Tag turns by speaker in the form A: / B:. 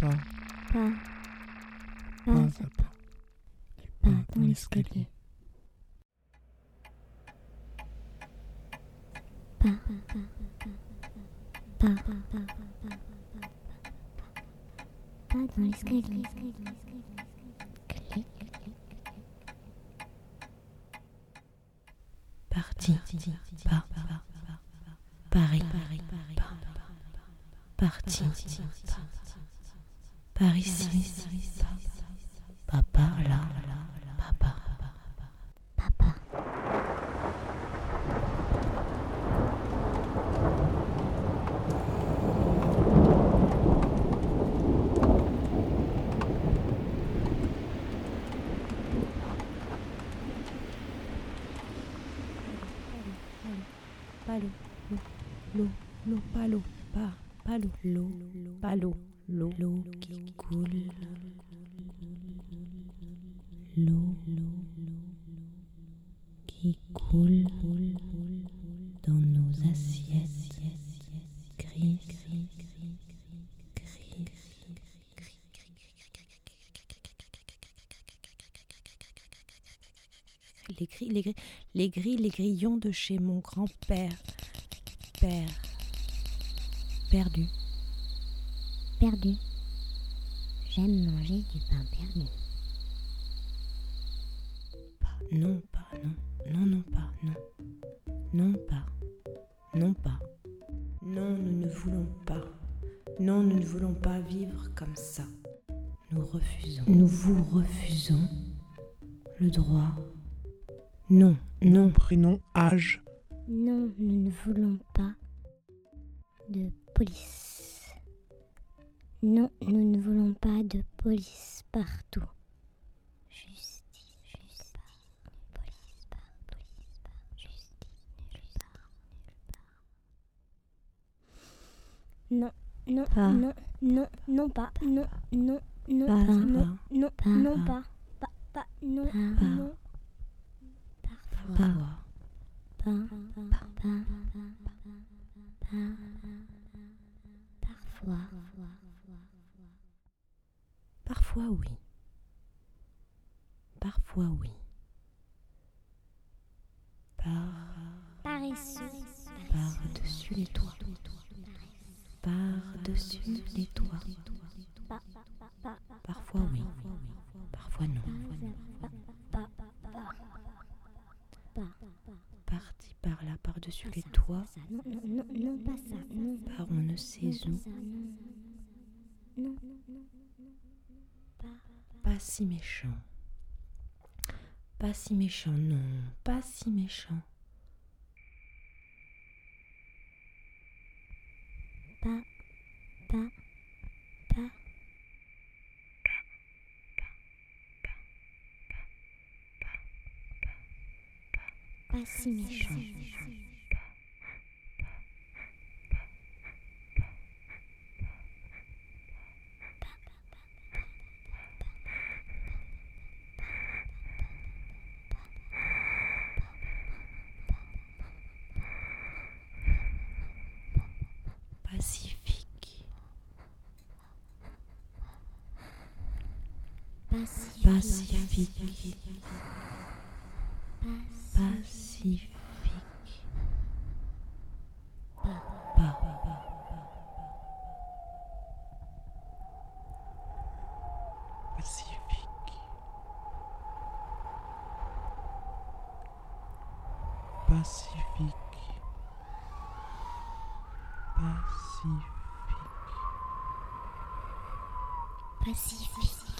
A: Pas,
B: Pas,
A: pas à pas.
B: pas dans l'escalier. Pas, pas, pas, dans l'escalier. Clic,
C: Parti, pas, Paris, parti, par ici, pas par là, papa,
B: papa.
C: pas l'eau, pas, l'eau, l'eau, pas l'eau, l'eau, l'eau qui coule, l'eau, qui coule dans nos assiettes grises, les grilles, les grilles, les grillons de chez mon grand-père. Père. Perdu.
B: Perdu. J'aime manger du pain perdu.
C: Pas, non, pas, non. Non, non, pas, non. Non, pas. Non, pas. Non, nous ne voulons pas. Non, nous ne voulons pas vivre comme ça. Nous refusons. Nous vous refusons le droit. Non, non.
A: Prénom, âge,
B: Non, nous ne voulons pas de police. Non, nous ne voulons pas de police partout. Justice, justice, police par, police par, justice, nulle part, nulle part. Non, non,
C: Pas.
B: non, non, non pas, non, non, non,
C: Pas,
B: non,
C: pas,
B: non,
C: pas,
B: non
C: pas.
B: pas, pas, pas, non,
C: Pas.
B: non. Parfois.
C: Pas.
B: Pas, pas, pas, pas, parfois,
C: Parfois oui. Parfois oui. Par,
B: paresseux,
C: par-dessus les toits. Par-dessus les toits. Parfois oui. Parfois non. Parti par là, par-dessus les toits.
B: non,
C: Par on ne sait où.
B: non, Pas
C: si méchant. Pas si méchant, non. Pas si méchant.
B: pas, pas, si méchant.
C: Pacifique.
B: Pacifique.
C: Pacifique.
A: Pacifique. Pacifique. Pacifique.
B: Pacifique.